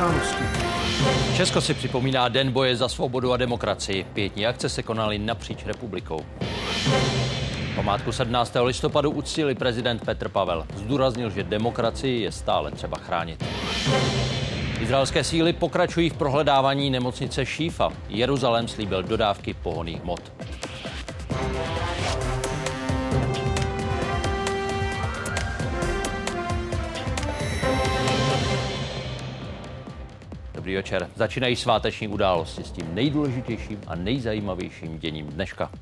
události. Česko si připomíná Den boje za svobodu a demokracii. Pětní akce se konaly napříč republikou. Památku 17. listopadu uctili prezident Petr Pavel. Zdůraznil, že demokracii je stále třeba chránit. Izraelské síly pokračují v prohledávání nemocnice Šífa. Jeruzalém slíbil dodávky pohoných hmot. Dobrý večer. Začínají sváteční události s tím nejdůležitějším a nejzajímavějším děním dneška.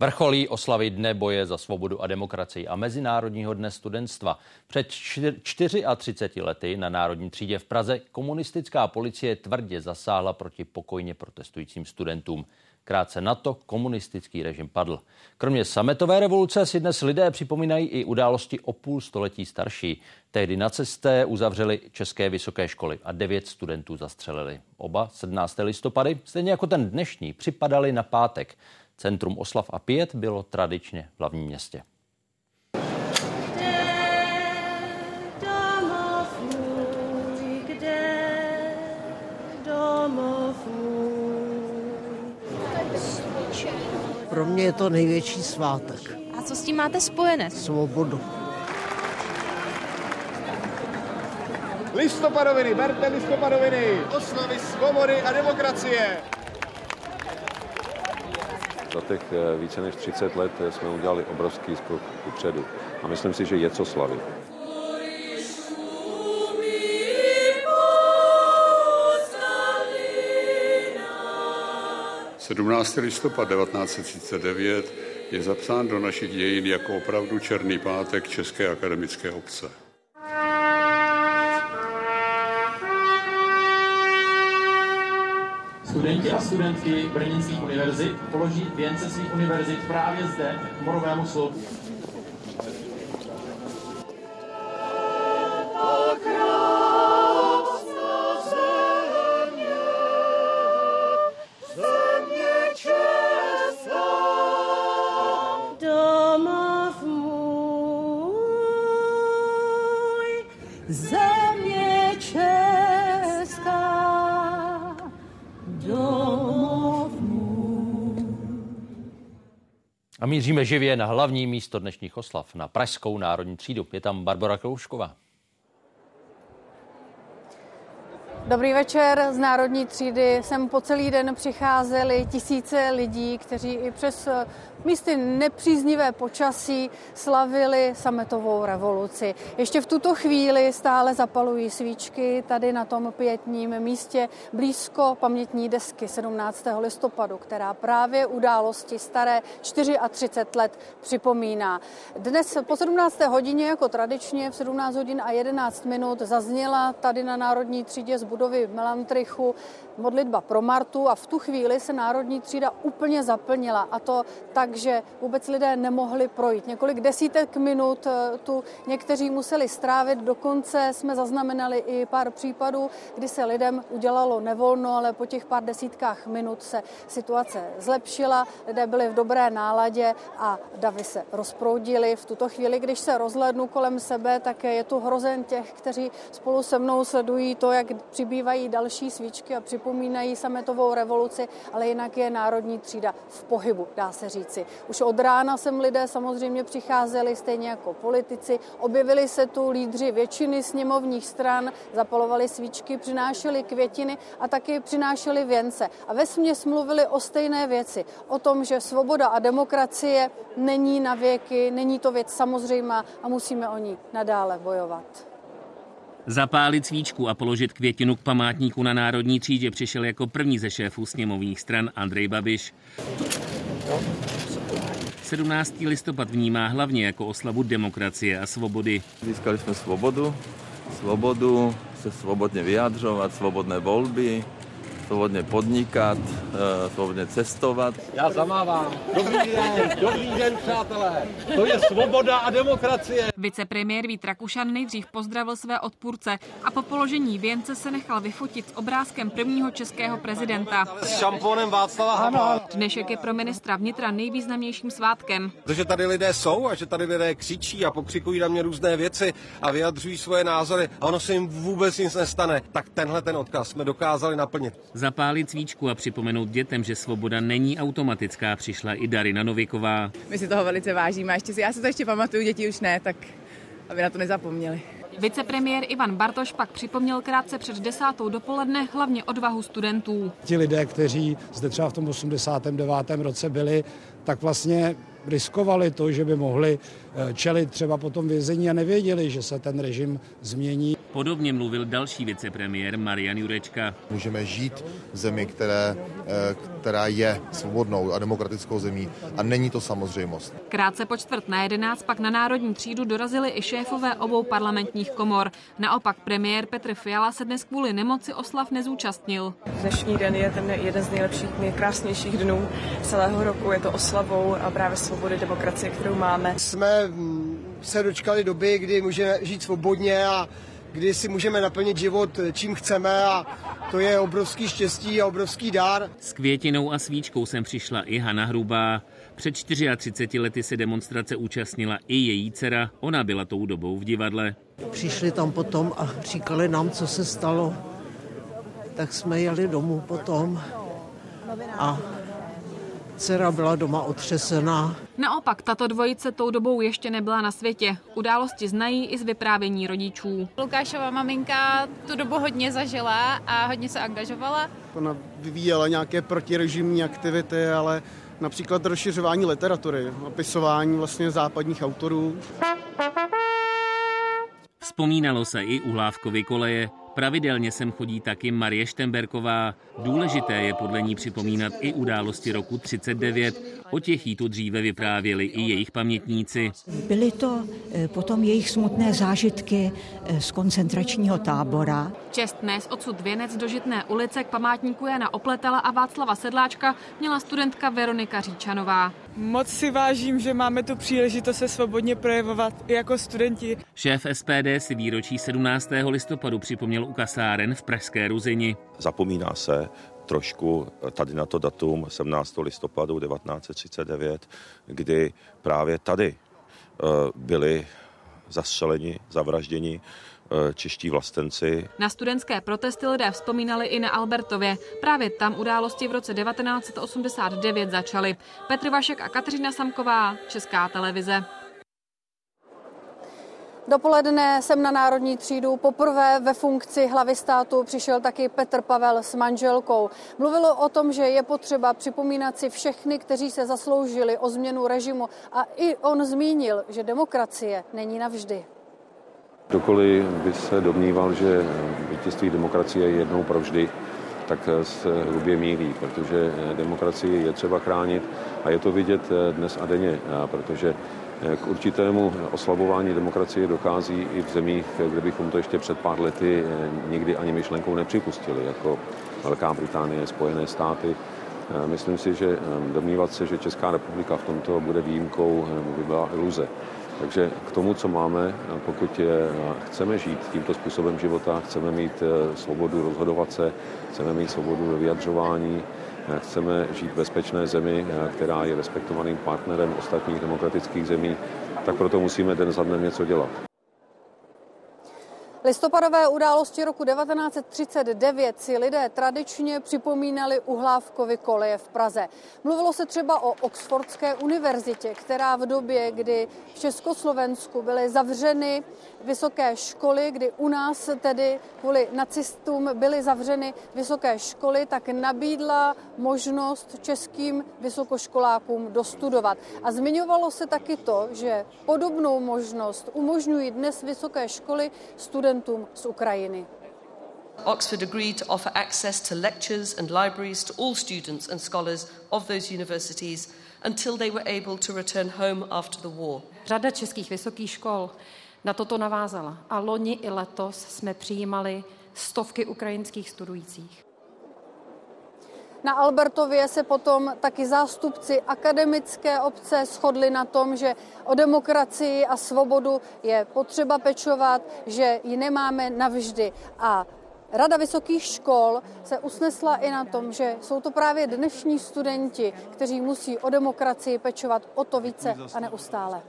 Vrcholí oslavy Dne boje za svobodu a demokracii a Mezinárodního dne studentstva. Před 34 lety na Národní třídě v Praze komunistická policie tvrdě zasáhla proti pokojně protestujícím studentům. Krátce na to komunistický režim padl. Kromě sametové revoluce si dnes lidé připomínají i události o půl století starší. Tehdy na uzavřeli české vysoké školy a devět studentů zastřelili. Oba 17. listopady, stejně jako ten dnešní, připadali na pátek. Centrum oslav a pět bylo tradičně v hlavním městě. Mě je to největší svátek. A co s tím máte spojené? Svobodu. Listopadoviny, berte listopadoviny, oslavy svobody a demokracie. Za těch eh, více než 30 let eh, jsme udělali obrovský skok upředu a myslím si, že je co slavit. Sedmnáctý listopad 1939 je zapsán do našich dějin jako opravdu černý pátek České akademické obce. Studenti a studentky brněnských univerzit položí věnce svých univerzit právě zde, k Morovému sloupu. Míříme živě na hlavní místo dnešních oslav, na Pražskou národní třídu. Je tam Barbara Kroušková. Dobrý večer z Národní třídy. Sem po celý den přicházeli tisíce lidí, kteří i přes eh, místy nepříznivé počasí slavili sametovou revoluci. Ještě v tuto chvíli stále zapalují svíčky tady na tom pětním místě blízko pamětní desky 17. listopadu, která právě události staré 34 let připomíná. Dnes po 17. hodině, jako tradičně v 17 hodin a 11 minut, zazněla tady na Národní třídě z budovy Melantrichu modlitba pro Martu a v tu chvíli se Národní třída úplně zaplnila a to tak, že vůbec lidé nemohli projít. Několik desítek minut eh, tu někteří museli strávit, dokonce jsme zaznamenali i pár případů, kdy se lidem udělalo nevolno, ale po těch pár desítkách minut se situace zlepšila, lidé byli v dobré náladě a davy se rozproudily. V tuto chvíli, když se rozhlednu kolem sebe, tak je tu hrozen těch, kteří spolu se mnou sledují to, jak přibývají další svíčky a připomínají sametovou revoluci, ale jinak je národní třída v pohybu, dá se říci. Už od rána sem lidé samozřejmě přicházeli, stejně jako politici. Objevili se tu lídři většiny sněmovních stran, zapalovali svíčky, přinášeli květiny a taky přinášeli věnce. A ve směs mluvili o stejné věci. O tom, že svoboda a demokracie není na věky, není to věc samozřejmá a musíme o ní nadále bojovat. Zapálit svíčku a položit květinu k památníku na Národní třídě přišel jako první ze šéfů sněmovních stran Andrej Babiš. 17. listopad vnímá hlavně jako oslavu demokracie a svobody. Získali jsme svobodu, svobodu se svobodně vyjadřovat, svobodné volby, svobodně podnikat, eh, svobodně cestovat. Já zamávám. Dobrý den, dobrý den, přátelé. To je svoboda a demokracie. Vicepremiér Vít Rakušan nejdřív pozdravil své odpůrce a po položení věnce se nechal vyfotit s obrázkem prvního českého prezidenta. S šampónem Václava Havla. Dnešek je pro ministra vnitra nejvýznamnějším svátkem. To, že tady lidé jsou a že tady lidé křičí a pokřikují na mě různé věci a vyjadřují svoje názory a ono se jim vůbec nic nestane, tak tenhle ten odkaz jsme dokázali naplnit. Zapálit svíčku a připomenout dětem, že svoboda není automatická, přišla i Darina Noviková. My si toho velice vážíme. Ještě si, já si to ještě pamatuju, děti už ne, tak aby na to nezapomněli. Vicepremiér Ivan Bartoš pak připomněl krátce před desátou dopoledne hlavně odvahu studentů. Ti lidé, kteří zde třeba v tom 89. roce byli, tak vlastně riskovali to, že by mohli eh, čelit třeba po tom vězení a nevěděli, že se ten režim změní. Podobně mluvil další vicepremiér Marian Jurečka. Můžeme žít v zemi, které, eh, která je svobodnou a demokratickou zemí a není to samozřejmost. Krátce po čtvrt na jedenáct pak na národní třídu dorazili i šéfové obou parlamentních komor. Naopak premiér Petr Fiala se dnes kvůli nemoci oslav nezúčastnil. Dnešní den je ten jeden z nejlepších, nejkrásnějších dnů celého roku. Je to oslavou a právě svobody demokracie, kterou máme. Jsme mm, se dočkali doby, kdy můžeme žít svobodně a kdy si můžeme naplnit život čím chceme a to je obrovský štěstí a obrovský dár. S květinou a svíčkou sem přišla i Hana Hrubá. Před 34 lety se demonstrace účastnila i její dcera. Ona byla tou dobou v divadle. Přišli tam potom a říkali nám, co se stalo. Tak jsme jeli domů potom a dcera byla doma otřesená. Naopak, tato dvojice tou dobou ještě nebyla na světě. Události znají i z vyprávění rodičů. Lukášova maminka tu dobu hodně zažila a hodně se angažovala. Ona vyvíjela nějaké protirežimní aktivity, ale například rozšiřování literatury, opisování vlastně západních autorů. Vzpomínalo se i u Hlávkovy koleje. Pravidelně sem chodí taky Marie Štemberková. Důležité je podle ní připomínat i události roku 39. O těch jí tu dříve vyprávěli i jejich pamětníci. Byly to eh, potom jejich smutné zážitky eh, z koncentračního tábora. Čest dnes odsud věnec do Žitné ulice k památníku Jana Opletala a Václava Sedláčka měla studentka Veronika Říčanová. Moc si vážím, že máme tu příležitost se svobodně projevovat i jako studenti. Šéf SPD si výročí 17. listopadu připomněl u kasáren v Pražské Ruzini. Zapomíná se trošku tady na to datum 17. listopadu 1939, kdy právě tady eh, byli zastřeleni, zavražděni čeští vlastenci. Na studentské protesty lidé vzpomínali i na Albertově. Právě tam události v roce 1989 začaly. Petr Vašek a Kateřina Samková, Česká televize. Dopoledne jsem na Národní třídu poprvé ve funkci hlavy státu přišel taky Petr Pavel s manželkou. Mluvilo o tom, že je potřeba připomínat si všechny, kteří se zasloužili o změnu režimu a i on zmínil, že demokracie není navždy. Kdokoliv by se domníval, že vítězství demokracie je jednou provždy, tak se hrubě mílí, protože demokracii je třeba chránit a je to vidět dnes a denně, protože k určitému oslabování demokracie dochází i v zemích, kde bychom to ještě před pár lety nikdy ani myšlenkou nepřipustili, jako Velká Británie, Spojené státy. Myslím si, že domnívat se, že Česká republika v tomto bude výjimkou, by byla iluze. Takže k tomu, co máme, pokud je, chceme žít tímto způsobem života, chceme mít svobodu rozhodovat se, chceme mít svobodu ve vyjadřování, chceme žít v bezpečné zemi, která je respektovaným partnerem ostatních demokratických zemí, tak proto musíme den za dnem něco dělat. Listopadové události roku 1939 si lidé tradičně připomínali Uhlávkovy koleje v Praze. Mluvilo se třeba o Oxfordské univerzitě, která v době, kdy v Československu byly zavřeny vysoké školy, kdy u nás tedy kvůli nacistům byly zavřeny vysoké školy, tak nabídla možnost českým vysokoškolákům dostudovat. A zmiňovalo se taky to, že podobnou možnost umožňují dnes vysoké školy studentům z Ukrajiny. Oxford agreed to offer access to lectures and libraries to all students and scholars of those universities until they were able to return home after the war. Řada českých vysokých škol na toto navázala a loni i letos jsme přijímali stovky ukrajinských studujících. Na Albertově se potom taky zástupci akademické obce shodli na tom, že o demokracii a svobodu je potřeba pečovat, že ji nemáme navždy. A Rada vysokých škol se usnesla i na tom, že jsou to právě dnešní studenti, kteří musí o demokracii pečovat o to více a neustále.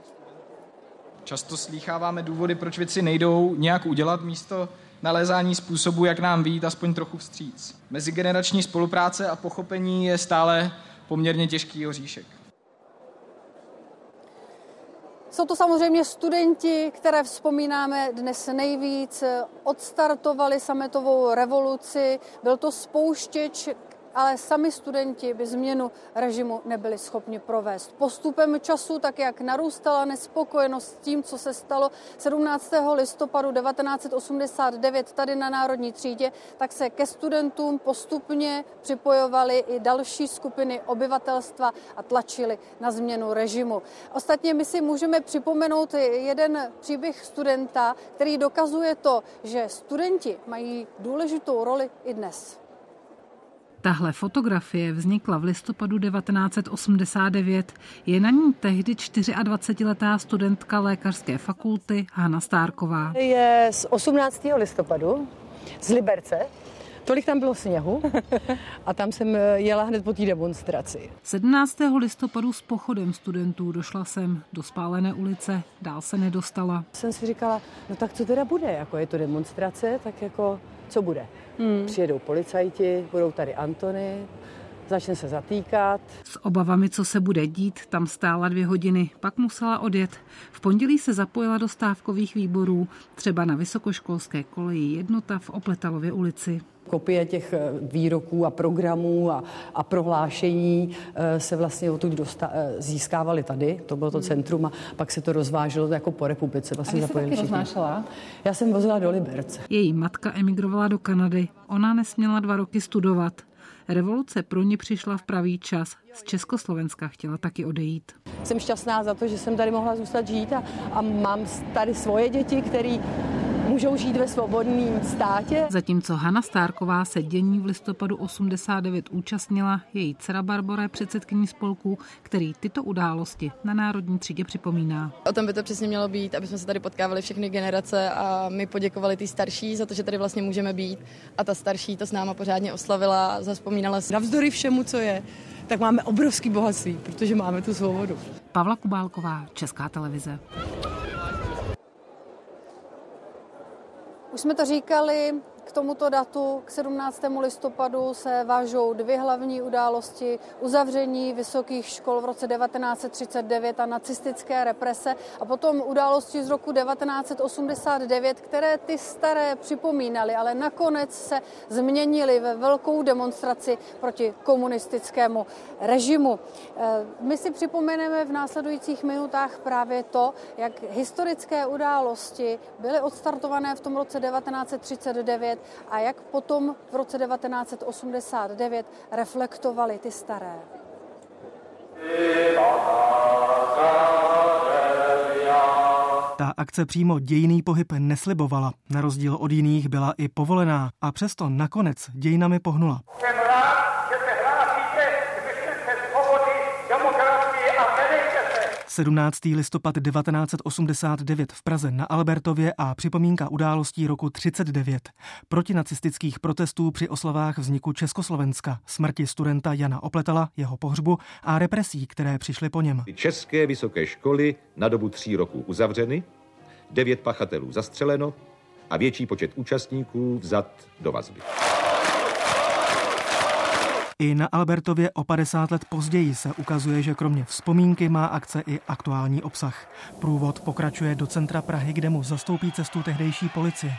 Často slýcháváme důvody, proč věci nejdou nějak udělat místo nalézání způsobu, jak nám výjít aspoň trochu vstříc. Mezigenerační spolupráce a pochopení je stále poměrně těžký oříšek. Jsou to samozřejmě studenti, které vzpomínáme dnes nejvíc. Odstartovali sametovou revoluci, byl to spouštěč ale sami studenti by změnu režimu nebyli schopni provést. Postupem času, tak jak narůstala nespokojenost s tím, co se stalo 17. listopadu 1989 tady na Národní třídě, tak se ke studentům postupně připojovaly i další skupiny obyvatelstva a tlačili na změnu režimu. Ostatně my si můžeme připomenout jeden příběh studenta, který dokazuje to, že studenti mají důležitou roli i dnes. Tahle fotografie vznikla v listopadu 1989. Je na ní tehdy 24-letá studentka lékařské fakulty Hanna Stárková. Je z 18. listopadu z Liberce. Tolik tam bylo sněhu a tam jsem jela hned po té demonstraci. 17. listopadu s pochodem studentů došla jsem do spálené ulice, dál se nedostala. Jsem si říkala, no tak co teda bude, jako je to demonstrace, tak jako co bude. Hmm. Přijedou policajti, budou tady Antony, začne se zatýkat. S obavami, co se bude dít, tam stála dvě hodiny, pak musela odjet. V pondělí se zapojila do stávkových výborů, třeba na vysokoškolské koleji jednota v Opletalově ulici. Kopie těch eh, výroků a programů a, a prohlášení eh, se vlastně odtud dosta, eh, získávaly tady, to bylo to centrum a pak se to rozváželo jako po republice. Vlastně a vy taky roznášela? Já jsem vozila do Liberce. Její matka emigrovala do Kanady. Ona nesměla dva roky studovat. Revoluce pro ně přišla v pravý čas. Z Československa chtěla taky odejít. Jsem šťastná za to, že jsem tady mohla zůstat žít a, a mám tady svoje děti, které můžou žít ve svobodném státě. Zatímco Hanna Stárková se dění v listopadu 89 účastnila, její dcera Barbara je předsedkyní spolku, který tyto události na Národní třídě připomíná. O tom by to přesně mělo být, aby jsme se tady potkávali všechny generace a my poděkovali ty starší za to, že tady vlastně můžeme být a ta starší to s náma pořádně oslavila, zaspomínala si. Navzdory všemu, co je, tak máme obrovský bohatství, protože máme tu svobodu. Pavla Kubálková, Česká televize. Už jsme to říkali, k tomuto datu, k 17. listopadu, se vážou dvě hlavní události. Uzavření vysokých škol v roce 1939 a nacistické represe a potom události z roku 1989, které ty staré připomínaly, ale nakonec se změnily ve velkou demonstraci proti komunistickému režimu. Eh, my si připomeneme v následujících minutách právě to, jak historické události byly odstartované v tom roce 1939 a jak potom v roce 1989 reflektovaly ty staré. Ta akce přímo dějiný pohyb neslibovala, na rozdíl od jiných byla i povolená a přesto nakonec dějinami pohnula. 17. listopad 1989 v Praze na Albertově a připomínka událostí roku 39. Protinacistických protestů při oslavách vzniku Československa, smrti studenta Jana Opletala, jeho pohřbu a represí, které přišly po něm. České vysoké školy na dobu tří roků uzavřeny, devět pachatelů zastřeleno a větší počet účastníků vzat do vazby. I na Albertově o 50 let později se ukazuje, že kromě vzpomínky má akce i aktuální obsah. Průvod pokračuje do centra Prahy, kde mu zastoupí cestu tehdejší policie.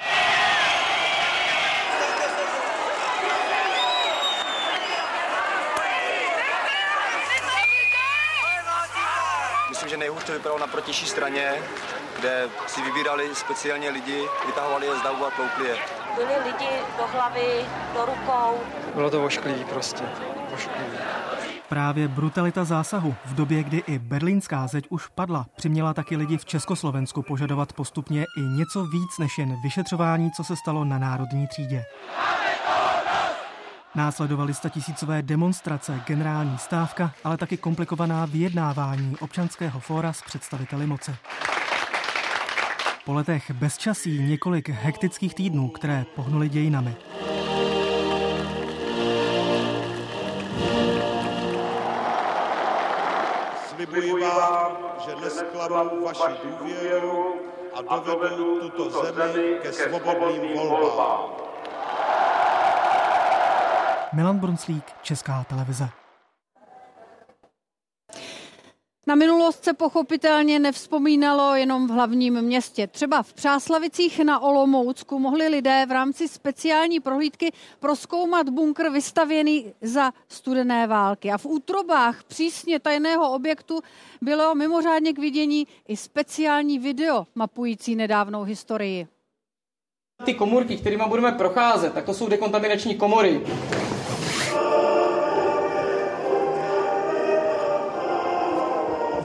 Myslím, že nejhůř to vypadalo na protější straně, kde si vybírali speciálně lidi, vytahovali je z davu a tloukli je. Byli lidi do hlavy, do rukou. Bylo to ošklivý prostě, ošklivý. Právě brutalita zásahu v době, kdy i berlínská zeď už padla, přiměla taky lidi v Československu požadovat postupně i něco víc než jen vyšetřování, co se stalo na národní třídě. Následovaly tisícové demonstrace, generální stávka, ale taky komplikovaná vyjednávání občanského fóra s představiteli moci. Po letech bezčasí několik hektických týdnů, které pohnuly dějinami. Slibuji vám, že nesklamu vaši důvěru a dovedu tuto zemi ke svobodným volbám. Milan Brunslík, Česká televize. Na minulost se pochopitelně nevzpomínalo jenom v hlavním městě. Třeba v Přáslavicích na Olomoucku mohli lidé v rámci speciální prohlídky proskoumat bunkr vystavěný za studené války. A v útrobách přísně tajného objektu bylo mimořádně k vidění i speciální video mapující nedávnou historii. Ty komůrky, kterými budeme procházet, tak to jsou dekontaminační komory.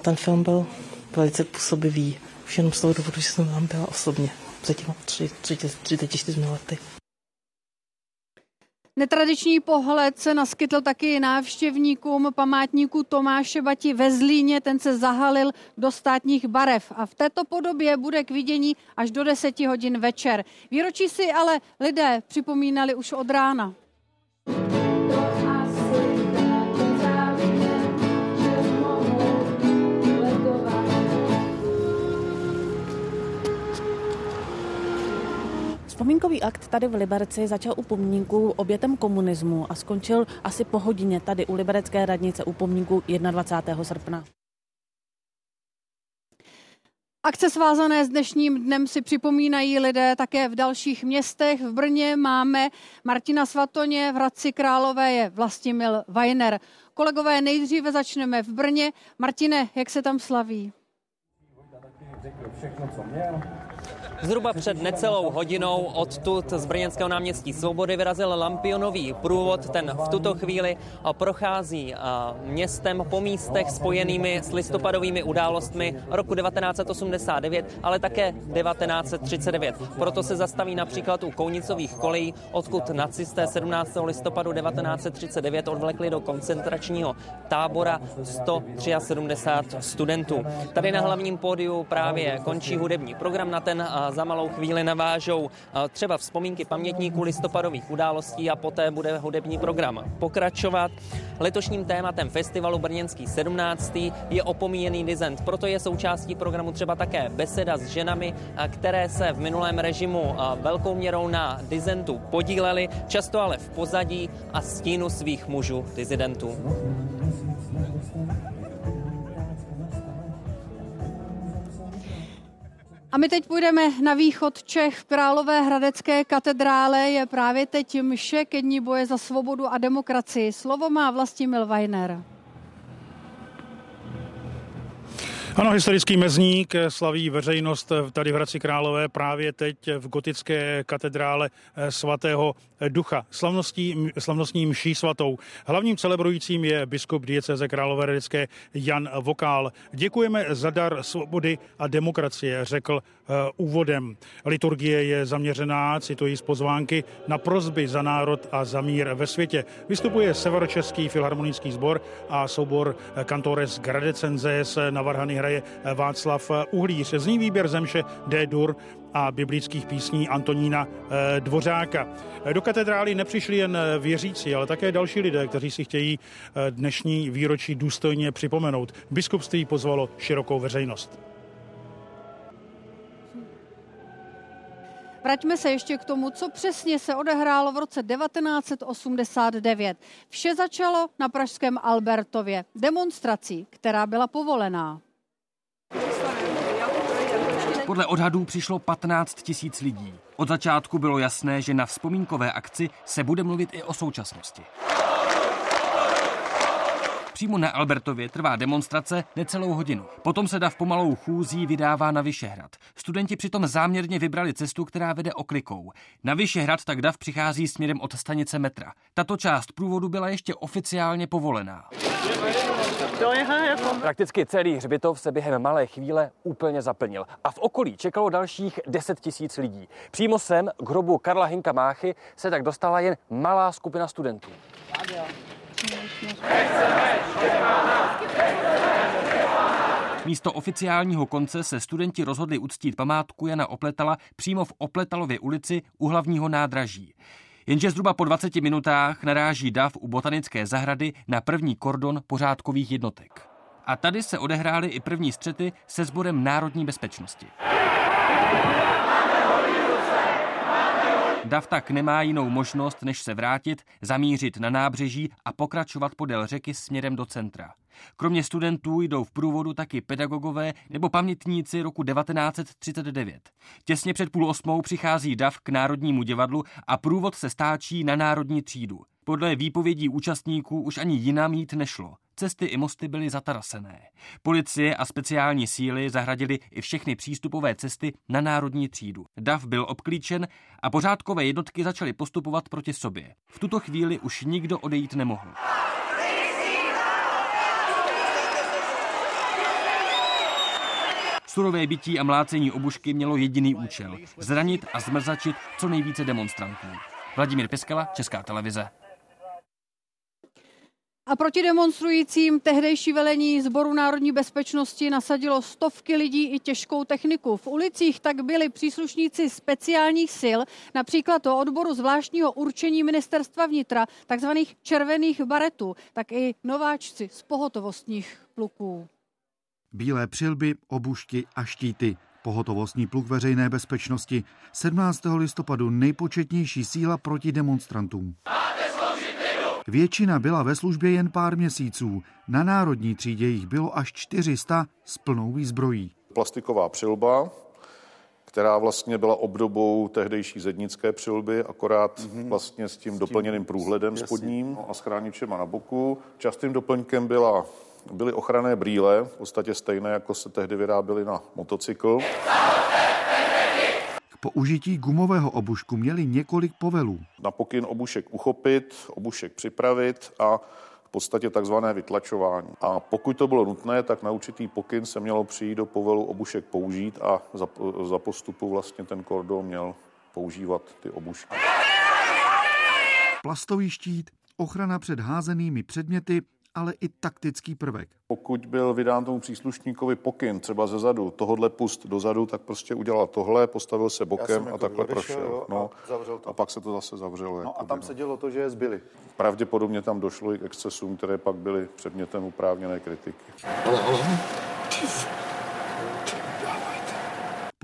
Ten film byl velice působivý. Už jenom z toho důvodu, že jsem tam byla osobně za těma 34 lety. Netradiční pohled se naskytl taky návštěvníkům památníku Tomáše Bati ve Zlíně. Ten se zahalil do státních barev a v této podobě bude k vidění až do 10 hodin večer. Výročí si ale lidé připomínali už od rána. Vzpomínkový akt tady v Liberci začal u pomníku obětem komunismu a skončil asi po hodině tady u Liberecké radnice u pomníku 21. srpna. Akce svázané s dnešním dnem si připomínají lidé také v dalších městech. V Brně máme Martina Svatoně, v Hradci Králové je Vlastimil Vajner. Kolegové, nejdříve začneme v Brně. Martine, jak se tam slaví? Všechno, co měl. Zhruba před necelou hodinou odtud z Brněnského náměstí Svobody vyrazil lampionový průvod. Ten v tuto chvíli prochází městem po místech spojenými s listopadovými událostmi roku 1989, ale také 1939. Proto se zastaví například u Kounicových kolejí, odkud nacisté 17. listopadu 1939 odvlekli do koncentračního tábora 173 studentů. Tady na hlavním pódiu právě končí hudební program na ten za malou chvíli navážou třeba vzpomínky pamětníků listopadových událostí a poté bude hudební program pokračovat. Letošním tématem festivalu Brněnský 17. je opomíjený dizent, proto je součástí programu třeba také beseda s ženami, které se v minulém režimu velkou měrou na dizentu podíleli, často ale v pozadí a stínu svých mužů dizidentů. A my teď půjdeme na východ Čech Králové hradecké katedrále. Je právě teď mše ke dní boje za svobodu a demokracii. Slovo má Vlastimil Weiner. Ano, historický mezník slaví veřejnost tady v Hradci Králové právě teď v gotické katedrále svatého ducha. Slavností, slavnostní mší svatou. Hlavním celebrujícím je biskup dieceze Královéhradecké Jan Vokál. Děkujeme za dar svobody a demokracie, řekl úvodem. Liturgie je zaměřená, cituji z pozvánky, na prozby za národ a za mír ve světě. Vystupuje Severočeský filharmonický sbor a soubor Cantores Gradecenses na Varhany hraje Václav Uhlíř. Zní výběr zemše D-dur a biblických písní Antonína eh, Dvořáka. Do katedrály nepřišli jen věřící, ale také další lidé, kteří si chtějí eh, dnešní výročí důstojně připomenout. Biskupství pozvalo širokou veřejnost. Vraťme se ještě k tomu, co přesně se odehrálo v roce 1989. Vše začalo na pražském Albertově demonstrací, která byla povolená. Podle odhadů přišlo 15 tisíc lidí. Od začátku bylo jasné, že na vzpomínkové akci se bude mluvit i o současnosti. Přímo na Albertově trvá demonstrace necelou hodinu. Potom se dav pomalou chůzí vydává na Vyšehrad. Studenti přitom záměrně vybrali cestu, která vede oklikou. Na Vyšehrad tak dav přichází směrem od stanice metra. Tato část průvodu byla ještě oficiálně povolená. Prakticky celý hřbitov se během malé chvíle úplně zaplnil a v okolí čekalo dalších 10 tisíc lidí. Přímo sem k hrobu Karla Hinka Máchy se tak dostala jen malá skupina studentů. Místo oficiálního konce se studenti rozhodli uctít památku Jana Opletala přímo v Opletalově ulici u hlavního nádraží. Jenže zhruba po 20 minutách naráží dav u botanické zahrady na první kordon pořádkových jednotek. A tady se odehrály i první střety se sborem národní bezpečnosti. Dav tak nemá jinou možnost, než se vrátit, zamířit na nábřeží a pokračovat podél řeky směrem do centra. Kromě studentů jdou v průvodu taky pedagogové nebo pamětníci roku 1939. Těsně před půl osmou přichází DAV k Národnímu divadlu a průvod se stáčí na Národní třídu. Podle výpovědí účastníků už ani jinam jít nešlo. Cesty i mosty byly zatarasené. Policie a speciální síly zahradili i všechny přístupové cesty na národní třídu. DAV byl obklíčen a pořádkové jednotky začaly postupovat proti sobě. V tuto chvíli už nikdo odejít nemohl. Surové bytí a mlácení obušky mělo jediný účel – zranit a zmrzačit co nejvíce demonstrantů. Vladimír Piskala, Česká televize. A proti demonstrujícím tehdejší velení Sboru národní bezpečnosti nasadilo stovky lidí i těžkou techniku. V ulicích tak byli příslušníci speciálních sil, například to odboru zvláštního určení ministerstva vnitra, takzvaných červených baretů, tak i nováčci z pohotovostních pluků. Bílé přilby, obušky a štíty. Pohotovostní pluk veřejné bezpečnosti. 17. listopadu nejpočetnější síla proti demonstrantům. Většina byla ve službě jen pár měsíců. Na národní třídě jich bylo až 400 s plnou výzbrojí. Plastiková přilba, která vlastně byla obdobou tehdejší zednické přilby, akorát mm-hmm. vlastně s tím, s tím doplněným průhledem jasný. spodním a schráničema na boku. Častým doplňkem byla, byly ochranné brýle, v podstatě stejné, jako se tehdy vyráběly na motocykl. Po užití gumového obušku měli několik povelů. Na pokyn obušek uchopit, obušek připravit a v podstatě takzvané vytlačování. A pokud to bylo nutné, tak na určitý pokyn se mělo přijít do povelu obušek použít a za, za postupu vlastně ten kordon měl používat ty obušky. Plastový štít, ochrana před házenými předměty, ale i taktický prvek. Pokud byl vydán tomu příslušníkovi pokyn třeba ze zadu, tohodle pust dozadu, tak prostě udělal tohle, postavil se bokem a jako takhle prošel. Jo, no, a, to. a pak se to zase zavřelo. No a tam se dělo to, že je zbyli. Pravděpodobně tam došlo i k excesům, které pak byly předmětem uprávněné kritiky.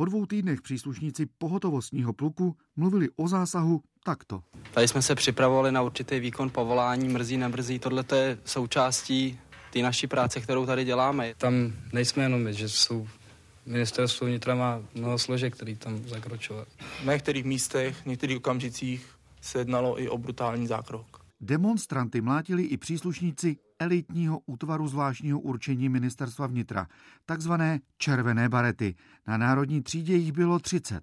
Po dvou týdnech příslušníci pohotovostního pluku mluvili o zásahu takto. Tady jsme se připravovali na určitý výkon povolání, mrzí, nemrzí. Tohle je součástí té naší práce, kterou tady děláme. Tam nejsme jenom my, že jsou ministerstvo vnitra má mnoho složek, který tam zakročovat. Na některých místech, v některých okamžicích se jednalo i o brutální zákrok. Demonstranty mlátili i příslušníci elitního útvaru zvláštního určení ministerstva vnitra, takzvané červené barety. Na národní třídě jich bylo 30.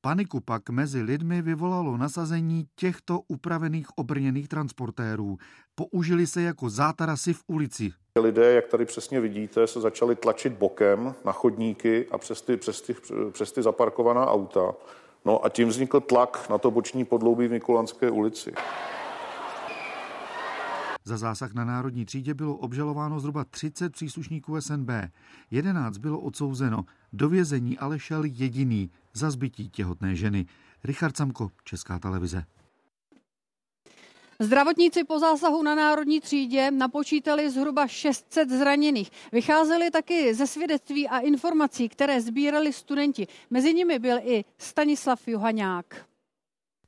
Paniku pak mezi lidmi vyvolalo nasazení těchto upravených obrněných transportérů. Použili se jako zátarasy v ulici. Lidé, jak tady přesně vidíte, se začali tlačit bokem na chodníky a přes ty, přes ty, přes ty zaparkovaná auta. No a tím vznikl tlak na to boční podloubí v Mikulanské ulici. Za zásah na národní třídě bylo obžalováno zhruba 30 příslušníků SNB. 11 bylo odsouzeno. Do vězení ale šel jediný za zbytí těhotné ženy. Richard Samko, Česká televize. Zdravotníci po zásahu na národní třídě napočítali zhruba 600 zraněných. Vycházeli taky ze svědectví a informací, které sbírali studenti. Mezi nimi byl i Stanislav Johaňák.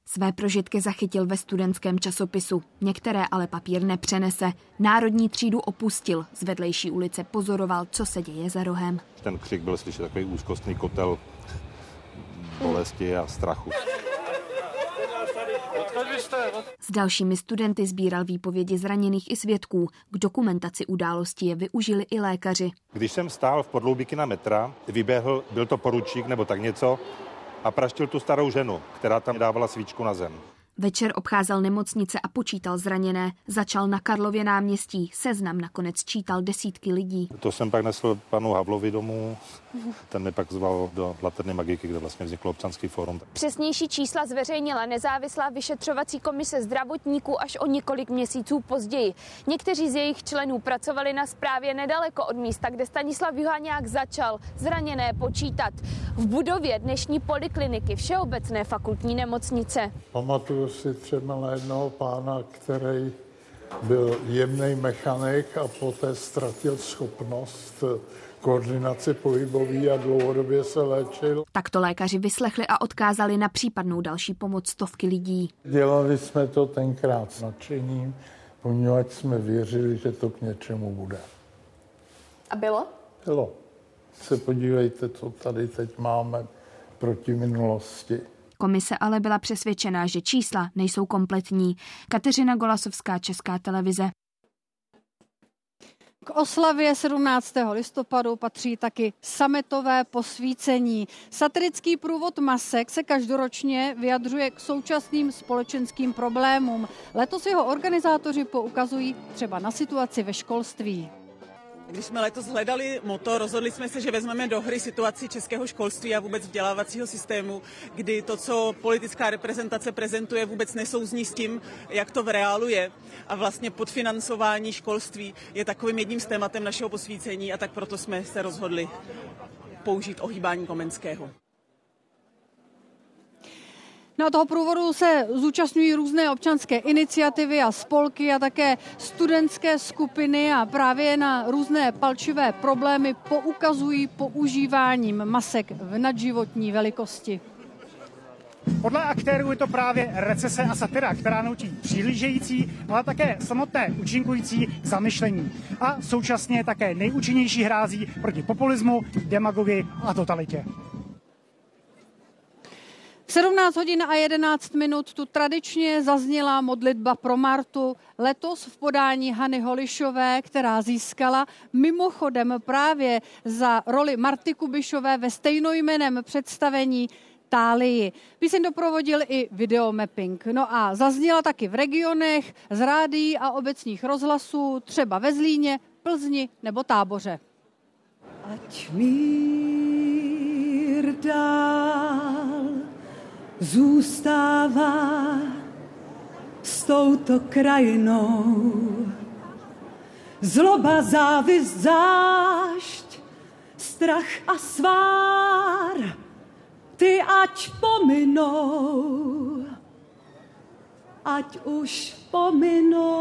Své prožitky zachytil ve studentském časopisu, některé ale papír nepřenese. Národní třídu opustil, z vedlejší ulice pozoroval, co se děje za rohem. Ten křik byl slyšet takový úzkostný kotel bolesti a strachu. S dalšími studenty sbíral výpovědi zraněných i svědků. K dokumentaci události je využili i lékaři. Když jsem stál v podloubíky na metra, vyběhl, byl to poručík nebo tak něco, a praštil tu starou ženu, která tam dávala svíčku na zem. Večer obcházel nemocnice a počítal zraněné. Začal na Karlově náměstí. Seznam nakonec čítal desítky lidí. To jsem pak nesl panu Havlovi domů. Ten mi pak zval do Laterny Magiky, kde vlastně vzniklo občanský fórum. Přesnější čísla zveřejnila nezávislá vyšetřovací komise zdravotníků až o několik měsíců později. Někteří z jejich členů pracovali na správě nedaleko od místa, kde Stanislav Juháňák začal zraněné počítat. V budově dnešní polikliniky Všeobecné fakultní nemocnice. Pamatuju si třeba na jednoho pána, který byl jemný mechanik a poté ztratil schopnost koordinace pohybový a dlouhodobě se léčil. Takto lékaři vyslechli a odkázali na případnou další pomoc stovky lidí. Dělali jsme to tenkrát s nadšením, poněvadž jsme věřili, že to k něčemu bude. A bylo? Bylo. Se podívejte, co tady teď máme proti minulosti. Komise ale byla přesvědčená, že čísla nejsou kompletní. Kateřina Golasovská, Česká televize. K oslavě 17. listopadu patří taky sametové posvícení. Satirický průvod Masek se každoročně vyjadřuje k současným společenským problémům. Letos jeho organizátoři poukazují třeba na situaci ve školství. Když jsme letos hledali moto, rozhodli jsme se, že vezmeme do hry situaci českého školství a vůbec vzdělávacího systému, kdy to, co politická reprezentace prezentuje, vůbec nesouzní s tím, jak to v reálu je. A vlastně podfinancování školství je takovým jedním z tématem našeho posvícení a tak proto jsme se rozhodli použít ohýbání Komenského. Na toho průvodu se zúčastňují různé občanské iniciativy a spolky a také studentské skupiny a právě na různé palčivé problémy poukazují používáním masek v nadživotní velikosti. Podle aktérů je to právě recese a satira, která naučí přihlížející, ale také samotné účinkující zamyšlení. A současně také nejúčinnější hrází proti populismu, demagogii a totalitě. 17 hodin a 11 minut tu tradičně zazněla modlitba pro Martu, letos v podání Hany Holišové, která získala mimochodem právě za roli Marty Kubišové ve stejnojmeném představení Tálii. Píseň doprovodil i videomapping. No a zazněla taky v regionech, z rádií a obecních rozhlasů, třeba ve Zlíně, Plzni nebo Táboře. Ať mír dál zůstává s touto krajinou. Zloba, závist, zášť, strach a svár, ty ať pominou, ať už pominou.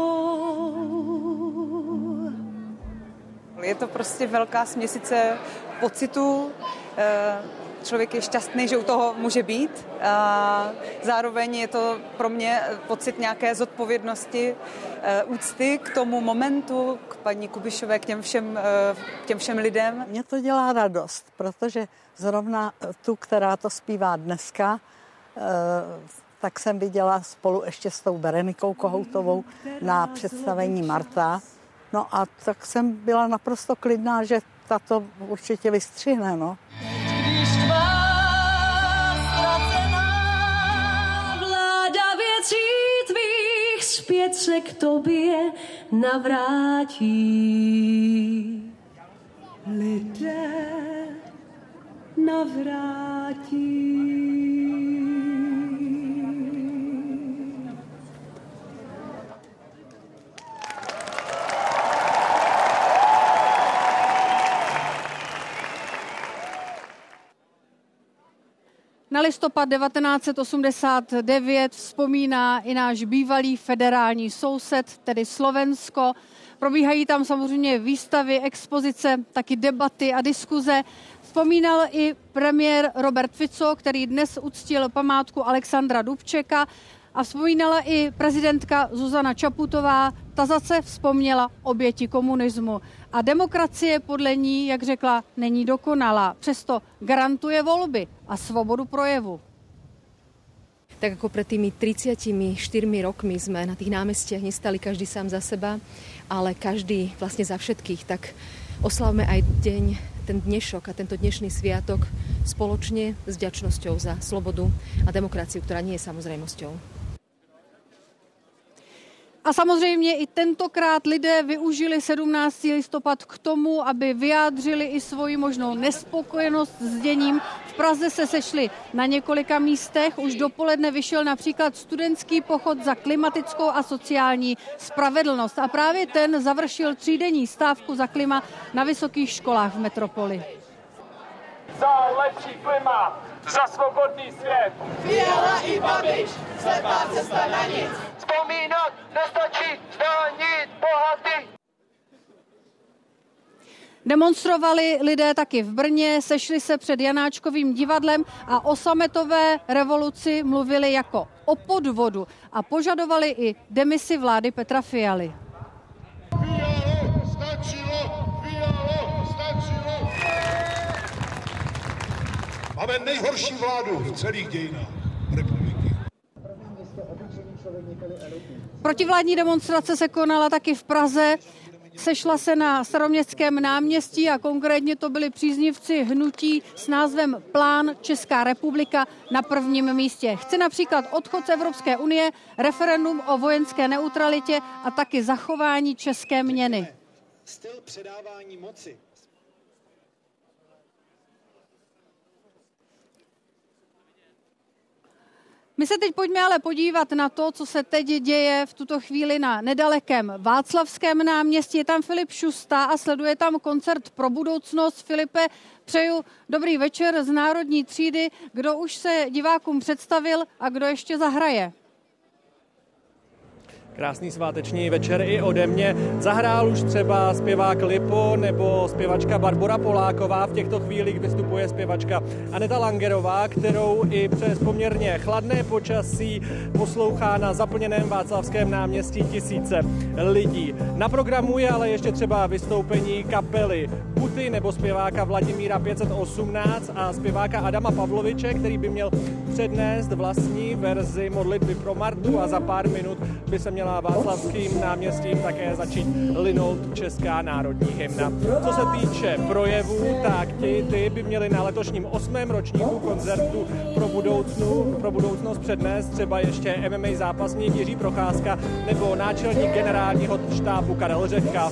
Je to prostě velká směsice pocitů, eh, člověk je šťastný, že u toho může být. A zároveň je to pro mě pocit nějaké zodpovědnosti, eh, úcty k tomu momentu, k paní Kubišové, k těm všem, eh, k těm všem lidem. Mě to dělá radost, protože zrovna tu, která to zpívá dneska, eh, tak jsem viděla spolu ještě s tou Berenikou Kohoutovou na představení Marta. No a tak jsem byla naprosto klidná, že tato určitě vystřihne. No. Zpět se k tobě navrátí. Lidé navrátí. Na listopad 1989 vzpomíná i náš bývalý federální soused, tedy Slovensko. Probíhají tam samozřejmě výstavy, expozice, taky debaty a diskuze. Vzpomínal i premiér Robert Fico, který dnes uctil památku Alexandra Dubčeka a vzpomínala i prezidentka Zuzana Čaputová. Ta zase vzpomněla oběti komunismu. A demokracie podle ní, jak řekla, není dokonalá. Přesto garantuje volby a svobodu projevu. Tak ako pred tými 34 rokmi sme na tých námestiach nestali každý sám za seba, ale každý vlastne za všetkých, tak oslavme aj deň, ten dnešok a tento dnešný sviatok spoločne s vďačnosťou za slobodu a demokraciu, ktorá nie je. A samozřejmě i tentokrát lidé využili 17. listopad k tomu, aby vyjádřili i svoji možnou nespokojenost s děním. V Praze se sešli na několika místech. Už dopoledne vyšel například studentský pochod za klimatickou a sociální spravedlnost. A právě ten završil třídenní stávku za klima na vysokých školách v metropoli. Za lepší klima, za svobodný svět. Fiala i Babiš, slepá cesta na nic. Vzpomínat nestačí, zdánit bohatý. Demonstrovali lidé taky v Brně, sešli se před Janáčkovým divadlem a o sametové revoluci mluvili jako o podvodu a požadovali i demisi vlády Petra Fialy. Fialo, stačilo, Fialo, stačilo. Máme nejhorší vládu v celých dějinách republiky. Protivládní demonstrace se konala taky v Praze. Sešla se na staroměstském náměstí a konkrétně to byli příznivci hnutí s názvem Plán Česká republika na prvním místě. Chce například odchod z Evropské unie, referendum o vojenské neutralitě a taky zachování české měny. Styl předávání moci My se teď pojďme ale podívat na to, co se teď děje v tuto chvíli na nedalekém Václavském náměstí. Je tam Filip Šusta a sleduje tam koncert pro budoucnost. Filipe, přeju dobrý večer z Národní třídy. Kdo už se divákům představil a kdo ještě zahraje? Krásný sváteční večer i ode mě. Zahrál už třeba zpěvák Lipo nebo zpěvačka Barbara Poláková. V těchto chvílích vystupuje zpěvačka Aneta Langerová, kterou i přes poměrně chladné počasí poslouchá na zaplněném Václavském náměstí tisíce lidí. Na programu je ale ještě třeba vystoupení kapely Puty nebo zpěváka Vladimíra 518 a zpěváka Adama Pavloviče, který by měl přednést vlastní verzi modlitby pro Martu a za pár minut by se měla Václavským náměstím také začít linout Česká národní hymna. Co se týče projevů, tak ti, ty by měli na letošním osmém ročníku koncertu pro, budoucnu, pro budoucnost přednést třeba ještě MMA zápasník Jiří Procházka nebo náčelník generálního štábu Karel Řehka.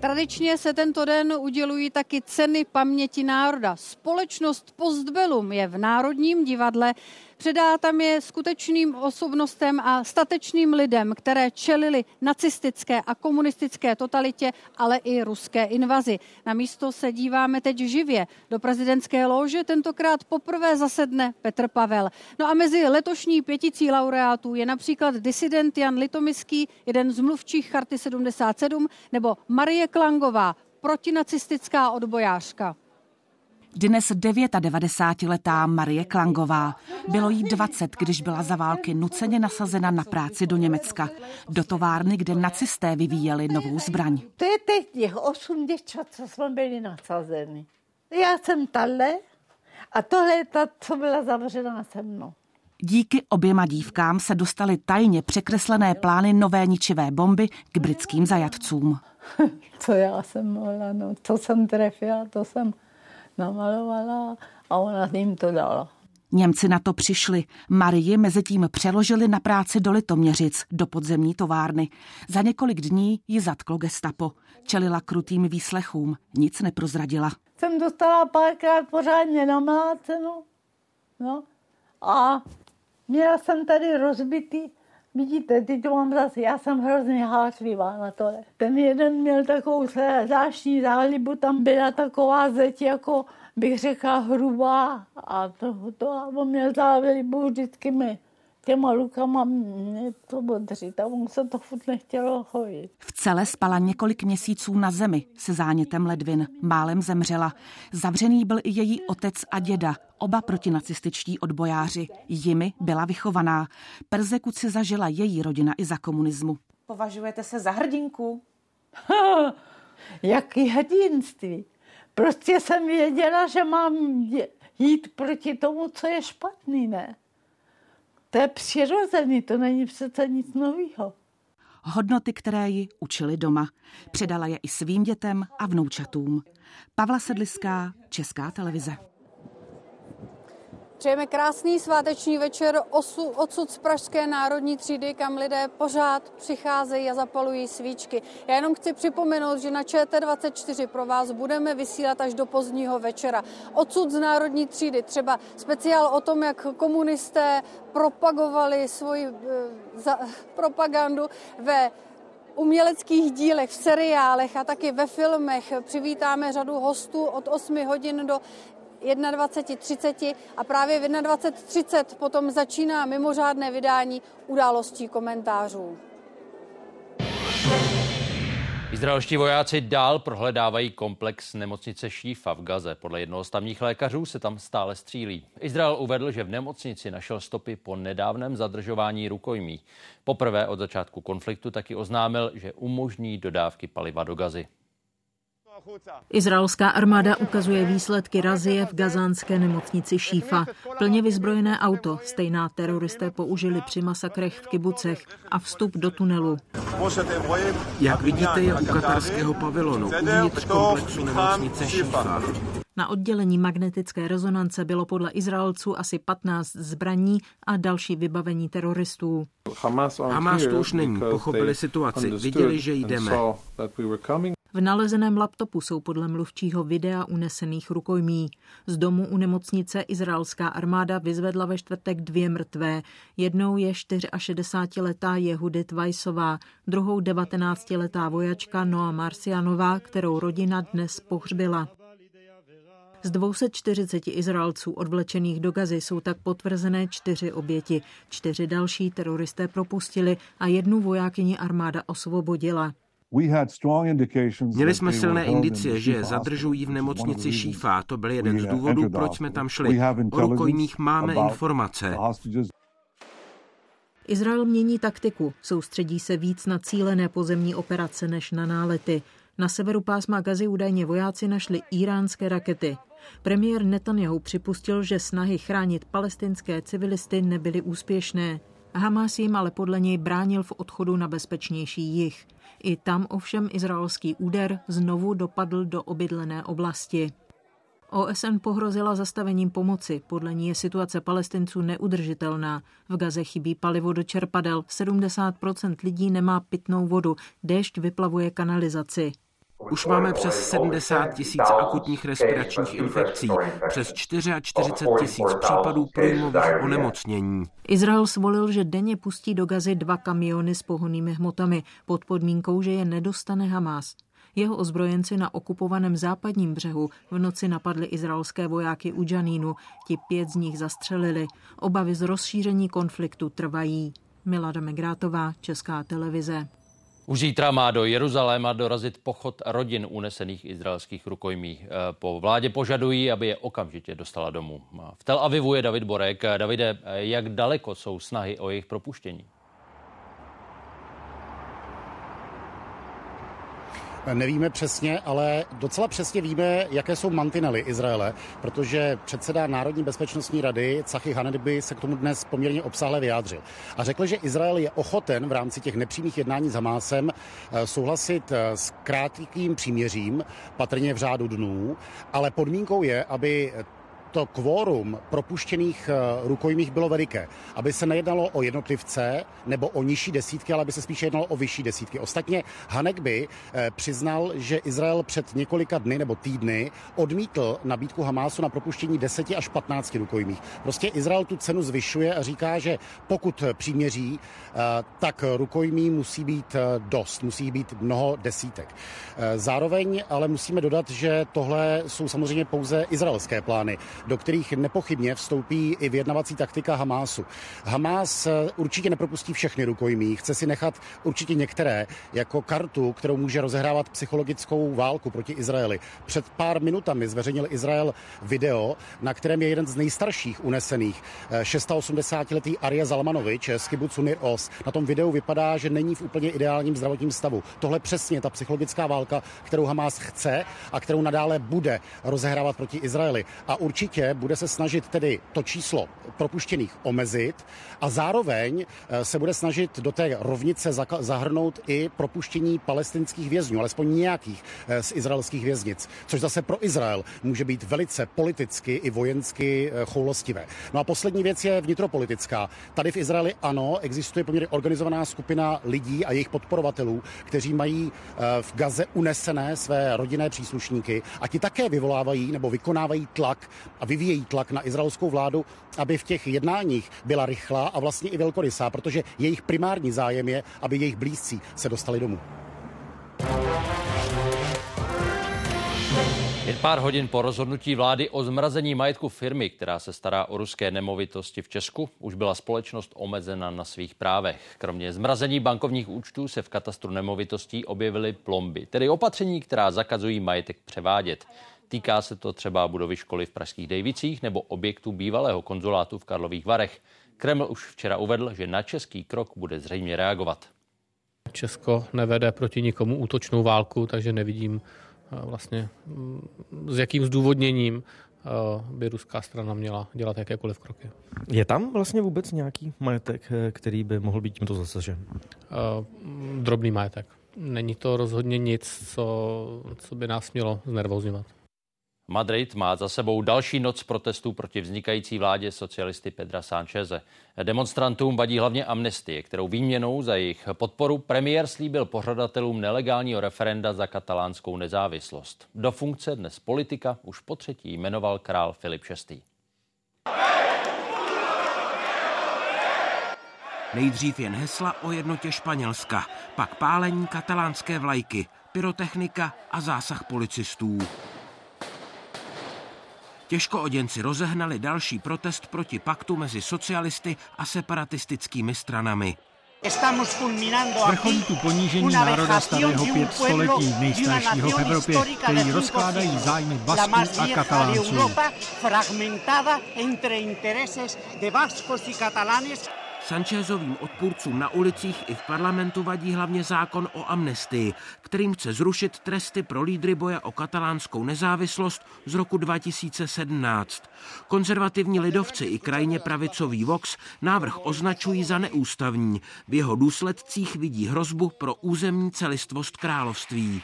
Tradičně se tento den udělují taky ceny paměti národa. Společnost Postbellum je v Národním divadle Předá tam je skutečným osobnostem a statečným lidem, které čelili nacistické a komunistické totalitě, ale i ruské invazi. Na místo se díváme teď živě. Do prezidentské lože tentokrát poprvé zasedne Petr Pavel. No a mezi letošní pěticí laureátů je například disident Jan Litomiský, jeden z mluvčích Charty 77, nebo Marie Klangová, protinacistická odbojářka. Dnes 99-letá Marie Klangová. Bylo jí 20, když byla za války nuceně nasazena na práci do Německa. Do továrny, kde nacisté vyvíjeli novou zbraň. To je teď těch osm děvčat, co jsme byli nasazeni. Já jsem tahle a tohle je ta, co byla zavřená se mnou. Díky oběma dívkám se dostaly tajně překreslené plány nové ničivé bomby k britským zajatcům. co já jsem mohla, no, co jsem trefila, to jsem namalovala a ona jim to dala. Němci na to přišli. Marii mezi tím přeložili na práci do Litoměřic, do podzemní továrny. Za několik dní ji zatklo gestapo. Čelila krutým výslechům. Nic neprozradila. Jsem dostala párkrát pořádně namláceno. No. A měla jsem tady rozbitý Vidíte, teď to mám zase, já jsem hrozně hářlivá na to. Ten jeden měl takovou zvláštní zálibu, tam byla taková zeď, jako bych řekla hrubá a to, to a on měl zálibu vždycky mi těma lukama mě to bodřit a on se to furt nechtělo chodit. V celé spala několik měsíců na zemi se zánětem ledvin. Málem zemřela. Zavřený byl i její otec a děda, oba protinacističtí odbojáři. Jimi byla vychovaná. Persekuci zažila její rodina i za komunismu. Považujete se za hrdinku? Jaký hrdinství? Prostě jsem věděla, že mám jít proti tomu, co je špatný, ne? To je přirozený, to není přece nic nového. Hodnoty, které ji učili doma. Předala je i svým dětem a vnoučatům. Pavla Sedliská, Česká televize. Přejeme krásný sváteční večer osu, odsud z Pražské národní třídy, kam lidé pořád přicházejí a zapalují svíčky. Já jenom chci připomenout, že na ČT24 pro vás budeme vysílat až do pozdního večera. Odsud z národní třídy třeba speciál o tom, jak komunisté propagovali svoji e, za, propagandu ve uměleckých dílech, v seriálech a taky ve filmech. Přivítáme řadu hostů od 8 hodin do 21.30 a právě v 21.30 potom začíná mimořádné vydání událostí komentářů. Izraelští vojáci dál prohledávají komplex nemocnice Šífa v Gaze. Podle jednoho z tamních lékařů se tam stále střílí. Izrael uvedl, že v nemocnici našel stopy po nedávném zadržování rukojmí. Poprvé od začátku konfliktu taky oznámil, že umožní dodávky paliva do Gazy. Izraelská armáda ukazuje výsledky razie v gazánské nemocnici Šífa. Plně vyzbrojené auto stejná teroristé použili při masakrech v kibucech a vstup do tunelu. Jak vidíte, je u katarského pavilonu uvnitř komplexu nemocnice Šífa. Na oddělení magnetické rezonance bylo podle Izraelců asi 15 zbraní a další vybavení teroristů. Hamas tu už není, pochopili situaci, viděli, že jdeme. V nalezeném laptopu jsou podle mluvčího videa unesených rukojmí. Z domu u nemocnice izraelská armáda vyzvedla ve čtvrtek dvě mrtvé. Jednou je 64-letá Jehudit Vajsová, druhou 19-letá vojačka Noa Marcianová, kterou rodina dnes pohřbila. Z 240 Izraelců odvlečených do Gazy jsou tak potvrzené čtyři oběti. Čtyři další teroristé propustili a jednu vojákyni armáda osvobodila. Měli jsme silné indicie, že zadržují v nemocnici Šífa. To byl jeden z důvodů, proč jsme tam šli. O rukojmích máme informace. Izrael mění taktiku, soustředí se víc na cílené pozemní operace než na nálety. Na severu pásma Gazy údajně vojáci našli iránské rakety. Premiér Netanyahu připustil, že snahy chránit palestinské civilisty nebyly úspěšné. Hamas jim ale podle něj bránil v odchodu na bezpečnější jih. I tam ovšem izraelský úder znovu dopadl do obydlené oblasti. OSN pohrozila zastavením pomoci. Podle ní je situace palestinců neudržitelná. V Gaze chybí palivo do čerpadel, 70% lidí nemá pitnou vodu, déšť vyplavuje kanalizaci. Už máme přes 70 tisíc akutních respiračních infekcí, přes 44 tisíc případů průjmových onemocnění. Izrael svolil, že denně pustí do Gazy dva kamiony s pohonnými hmotami pod podmínkou, že je nedostane Hamas. Jeho ozbrojenci na okupovaném západním břehu v noci napadli izraelské vojáky u Džanínu. Ti pět z nich zastřelili. Obavy z rozšíření konfliktu trvají. Milada Megrátová, Česká televize. Už zítra má do Jeruzaléma dorazit pochod rodin unesených izraelských rukojmí. Po vládě požadují, aby je okamžitě dostala domů. V Tel Avivu je David Borek. Davide, jak daleko jsou snahy o jejich propuštění? Nevíme přesně, ale docela přesně víme, jaké jsou mantinely Izraele, protože předseda Národní bezpečnostní rady Cachy Hanedby se k tomu dnes poměrně obsáhle vyjádřil. A řekl, že Izrael je ochoten v rámci těch nepřímých jednání s Hamásem eh, souhlasit eh, s krátkým příměřím, patrně v řádu dnů, ale podmínkou je, aby to kvórum propuštěných eh, rukojmích bylo veliké. Aby se nejednalo o jednotlivce nebo o nižší desítky, ale aby se spíše jednalo o vyšší desítky. Ostatně Hanek by eh, přiznal, že Izrael před několika dny nebo týdny odmítl nabídku Hamásu na propuštění 10 až 15 rukojmích. Prostě Izrael tu cenu zvyšuje a říká, že pokud přiměří, eh, tak rukojmí musí být dost, musí být mnoho desítek. Zároveň ale musíme dodat, že tohle jsou samozřejmě pouze izraelské plány do kterých nepochybně vstoupí i vyjednavací taktika Hamásu. Hamás eh, určitě nepropustí všechny rukojmí, chce si nechat určitě některé jako kartu, kterou může rozehrávat psychologickou válku proti Izraeli. Před pár minutami zveřejnil Izrael video, na kterém je jeden z nejstarších unesených, 86-letý eh, Arja Zalmanovič z kibucu Nir Os. Na tom videu vypadá, že není v úplně ideálním zdravotním stavu. Tohle přesně ta psychologická válka, kterou Hamás chce a kterou nadále bude rozehrávat proti Izraeli. A určitě určitě bude se snažit tedy to číslo propuštěných omezit a zároveň eh, se bude snažit do té rovnice zahrnout i propuštění palestinských vězňů, alespoň nějakých eh, z izraelských věznic, což zase pro Izrael může být velice politicky i vojensky eh, choulostivé. No a poslední věc je vnitropolitická. Tady v Izraeli ano, existuje poměrně organizovaná skupina lidí a jejich podporovatelů, kteří mají v Gaze unesené své rodinné příslušníky a ti také vyvolávají nebo vykonávají tlak a vyvíjejí tlak na izraelskou vládu, aby v těch jednáních byla rychlá a vlastně i velkorysá, protože jejich primární zájem je, aby jejich blízcí se dostali domů. Jen pár hodin po rozhodnutí vlády o zmrazení majetku firmy, která se stará o ruské nemovitosti v Česku, už byla společnost omezena na svých právech. Kromě zmrazení bankovních účtů se v katastru nemovitostí objevily plomby, tedy opatření, která zakazují majetek převádět. Týká se to třeba budovy školy v Pražských Dejvicích nebo objektu bývalého konzulátu v Karlových Varech. Kreml už včera uvedl, že na český krok bude zřejmě reagovat. Česko nevede proti nikomu útočnou válku, takže nevidím eh, vlastně mm, s jakým zdůvodněním eh, by ruská strana měla dělat jakékoliv kroky. Je tam vlastně vůbec nějaký majetek, eh, který by mohl být tímto zasažen? Drobný majetek. Není to rozhodně nic, co, co by nás mělo znervozňovat. Madrid má za sebou další noc protestů proti vznikající vládě socialisty Pedra Sáncheze. Demonstrantům vadí hlavně amnestie, kterou výměnou za jejich podporu premiér slíbil pořadatelům nelegálního referenda za katalánskou nezávislost. Do funkce dnes politika už po třetí jmenoval král Filip VI. Nejdřív jen hesla o jednotě Španělska, pak pálení katalánské vlajky, pyrotechnika a zásah policistů. Těžkooděnci rozehnali další protest proti paktu mezi socialisty a separatistickými stranami. Vrcholí tu ponížení národa starého pět století, nejstaršího v Evropě, který rozkládají zájmy Basků a Katalánců. Sanchezovým odpůrcům na ulicích i v parlamentu vadí hlavně zákon o amnestii, kterým chce zrušit tresty pro lídry boje o katalánskou nezávislost z roku 2017. Konzervativní lidovci i krajně pravicový Vox návrh označují za neústavní. V jeho důsledcích vidí hrozbu pro územní celistvost království.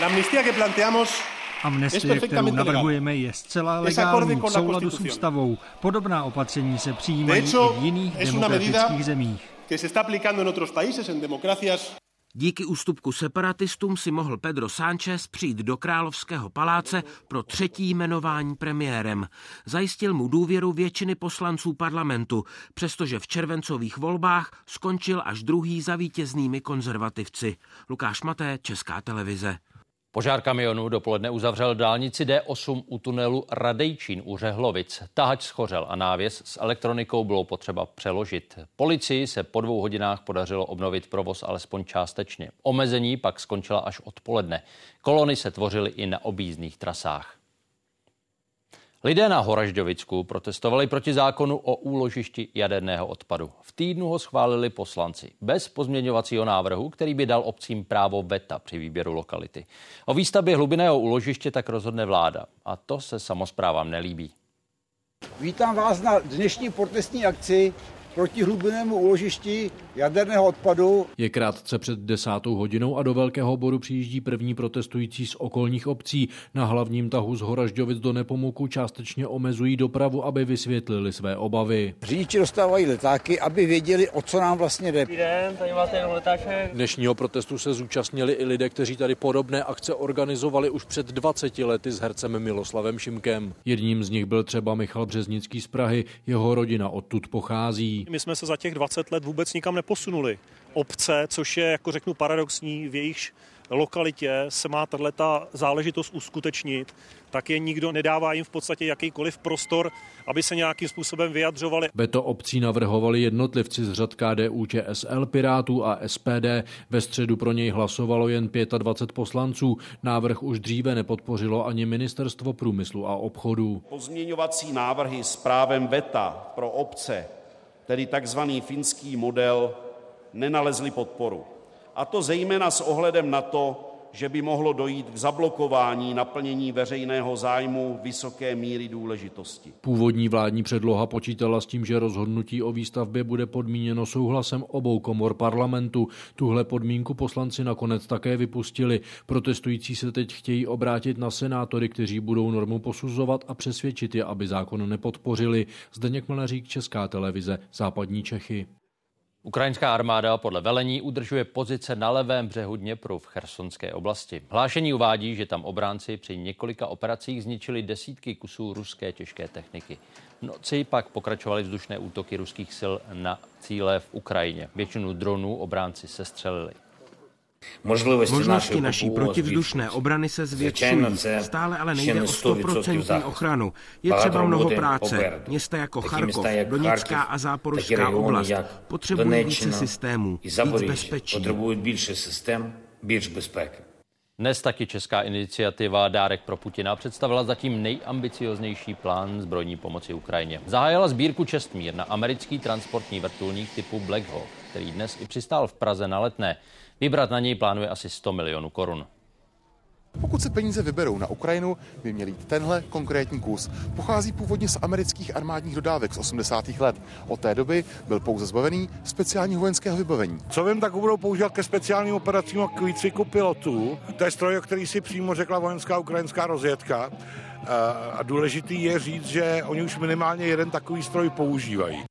La que planteamos Amnestie, kterou navrhujeme, je zcela legální v souladu s ústavou. Podobná opatření se přijímají i v jiných demokratických zemích. Díky ústupku separatistům si mohl Pedro Sánchez přijít do královského paláce pro třetí jmenování premiérem. Zajistil mu důvěru většiny poslanců parlamentu, přestože v červencových volbách skončil až druhý za vítěznými konzervativci. Lukáš Maté, Česká televize. Požár kamionu dopoledne uzavřel dálnici D8 u tunelu Radejčín u Řehlovic. Tahač schořel a návěs s elektronikou bylo potřeba přeložit. Policii se po dvou hodinách podařilo obnovit provoz alespoň částečně. Omezení pak skončila až odpoledne. Kolony se tvořily i na objízdných trasách. Lidé na Horažďovicku protestovali proti zákonu o úložišti jaderného odpadu. V týdnu ho schválili poslanci bez pozměňovacího návrhu, který by dal obcím právo veta při výběru lokality. O výstavbě hlubinného úložiště tak rozhodne vláda a to se samozprávám nelíbí. Vítám vás na dnešní protestní akci proti hlubinnému úložišti jaderného odpadu. Je krátce před desátou hodinou a do Velkého boru přijíždí první protestující z okolních obcí. Na hlavním tahu z Horažďovic do Nepomuku částečně omezují dopravu, aby vysvětlili své obavy. Řidiči dostávají letáky, aby věděli, o co nám vlastně jde. Den, tady máte jenom letáček. Dnešního protestu se zúčastnili i lidé, kteří tady podobné akce organizovali už před 20 lety s hercem Miloslavem Šimkem. Jedním z nich byl třeba Michal Březnický z Prahy, jeho rodina odtud pochází. My jsme se za těch 20 let vůbec nikam neposunuli. Obce, což je, jako řeknu, paradoxní, v jejich lokalitě se má tato záležitost uskutečnit, tak je nikdo nedává jim v podstatě jakýkoliv prostor, aby se nějakým způsobem vyjadřovali. Veto obcí navrhovali jednotlivci z řad KDU, ČSL, Pirátů a SPD. Ve středu pro něj hlasovalo jen 25 poslanců. Návrh už dříve nepodpořilo ani ministerstvo průmyslu a obchodu. Pozměňovací návrhy s právem VETA pro obce tedy takzvaný finský model, nenalezly podporu. A to zejména s ohledem na to, že by mohlo dojít k zablokování naplnění veřejného zájmu vysoké míry důležitosti. Původní vládní předloha počítala s tím, že rozhodnutí o výstavbě bude podmíněno souhlasem obou komor parlamentu. Tuhle podmínku poslanci nakonec také vypustili. Protestující se teď chtějí obrátit na senátory, kteří budou normu posuzovat a přesvědčit je, aby zákon nepodpořili. Zdeněk Mleřík, Česká televize, Západní Čechy. Ukrajinská armáda podle velení udržuje pozice na levém břehu Dněpru v chersonské oblasti. Hlášení uvádí, že tam obránci při několika operacích zničili desítky kusů ruské těžké techniky. V noci pak pokračovaly vzdušné útoky ruských sil na cíle v Ukrajině. Většinu dronů obránci sestřelili. Možnosti naší protivzdušné obrany se zvětšují. Stále ale nejde o 100% ochranu. Je třeba mnoho práce. Města jako Charkov, Doněcká a Záporožská oblast potřebují více systémů, víc bezpečí. Dnes taky česká iniciativa Dárek pro Putina představila zatím nejambicioznější plán zbrojní pomoci Ukrajině. Zahájila sbírku Čestmír na americký transportní vrtulník typu Black Hawk, který dnes i přistál v Praze na letné. Vybrat na něj plánuje asi 100 milionů korun. Pokud se peníze vyberou na Ukrajinu, by měl jít tenhle konkrétní kus. Pochází původně z amerických armádních dodávek z 80. let. Od té doby byl pouze zbavený speciálního vojenského vybavení. Co vím, tak ho budou používat ke speciálním operacím a k výcviku pilotů. To je stroj, o který si přímo řekla vojenská ukrajinská rozvědka. A důležitý je říct, že oni už minimálně jeden takový stroj používají.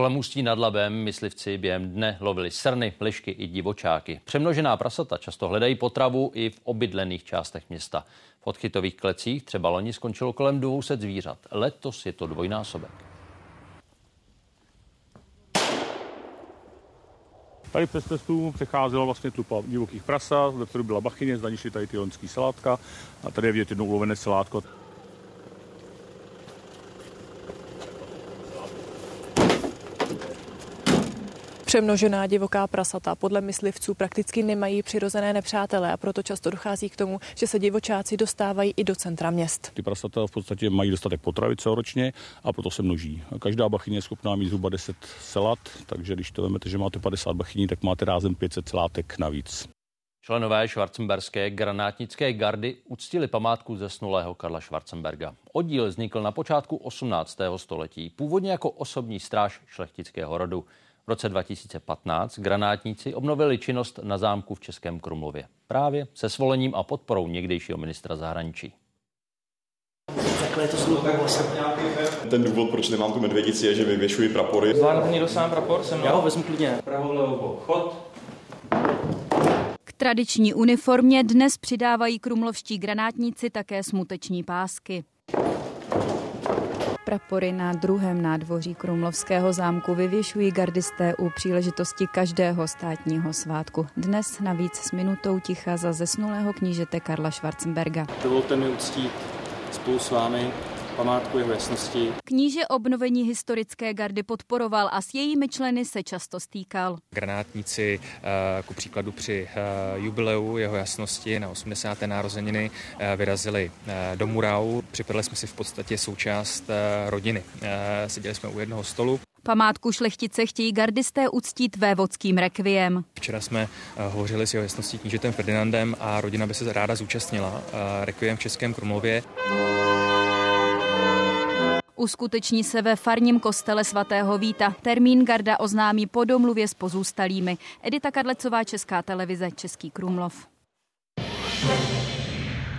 Kolem Ústí nad Labem myslivci během dne lovili srny, lišky i divočáky. Přemnožená prasata často hledají potravu i v obydlených částech města. V odchytových klecích třeba loni skončilo kolem 200 zvířat. Letos je to dvojnásobek. Tady přes cestu přecházela vlastně tlupa divokých prasa, ve kterou byla bachyně, zdaní tady ty loňský salátka a tady je vidět jedno ulovené salátko. Přemnožená divoká prasata podle myslivců prakticky nemají přirozené nepřátele a proto často dochází k tomu, že se divočáci dostávají i do centra měst. Ty prasata v podstatě mají dostatek potravy celoročně a proto se množí. Každá bachyně je schopná mít zhruba 10 celat, takže když to vezmete, že máte 50 bachyní, tak máte rázem 500 celátek navíc. Členové švarcemberské granátnické gardy uctili památku zesnulého Karla Schwarzenberga. Oddíl vznikl na počátku 18. století, původně jako osobní stráž šlechtického rodu. V roce 2015 granátníci obnovili činnost na zámku v Českém Krumlově. Právě se svolením a podporou někdejšího ministra zahraničí. Takhle je to sluchá Ten důvod, proč nemám tu medvědici, je, že vyvěšuji prapory. Zvládnu někdo sám prapor? Jsem Já ho vezmu klidně. Pravou, levou, chod. K tradiční uniformě dnes přidávají krumlovští granátníci také smuteční pásky. Prapory na druhém nádvoří Krumlovského zámku vyvěšují gardisté u příležitosti každého státního svátku. Dnes navíc s minutou ticha za zesnulého knížete Karla Schwarzenberga. Dovolte mi uctít spolu s vámi památku jeho jasnosti. Kníže obnovení historické gardy podporoval a s jejími členy se často stýkal. Granátníci eh, ku příkladu při eh, jubileu jeho jasnosti na 80. narozeniny eh, vyrazili do Murau. Připadli jsme si v podstatě součást rodiny. Seděli jsme u jednoho stolu. Památku šlechtice chtějí gardisté uctít vévodským rekviem. Včera jsme hovořili s jeho jasností knížetem Ferdinandem a rodina by se ráda zúčastnila rekviem v Českém Krumlově. Uskuteční se ve farním kostele svatého Víta. Termín Garda oznámí po domluvě s pozůstalými. Edita Kadlecová, Česká televize, Český Krumlov.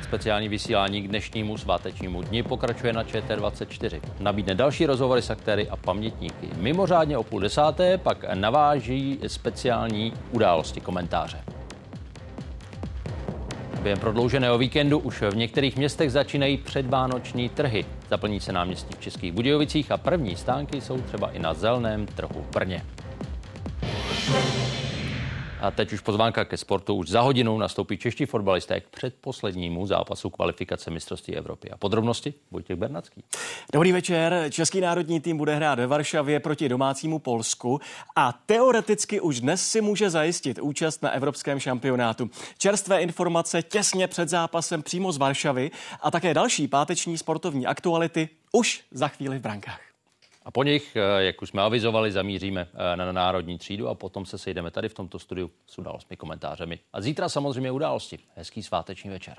Speciální vysílání k dnešnímu svátečnímu dni pokračuje na ČT24. Nabídne další rozhovory s aktéry a pamětníky. Mimořádně o půl desáté pak naváží speciální události komentáře. Během prodlouženého víkendu už v některých městech začínají předvánoční trhy. Zaplní se náměstí v Českých Budějovicích a první stánky jsou třeba i na zelném trhu v Brně. A teď už pozvánka ke sportu. Už za hodinu nastoupí čeští fotbalisté k předposlednímu zápasu kvalifikace mistrovství Evropy. A podrobnosti Vojtěch Bernacký. Dobrý večer. Český národní tým bude hrát ve Varšavě proti domácímu Polsku a teoreticky už dnes si může zajistit účast na evropském šampionátu. Čerstvé informace těsně před zápasem přímo z Varšavy a také další páteční sportovní aktuality už za chvíli v brankách. A po nich, eh, jak už jsme avizovali, zamíříme eh, na národní třídu a potom se sejdeme tady v tomto studiu s událostmi, komentářemi. A zítra samozřejmě události. Hezký sváteční večer.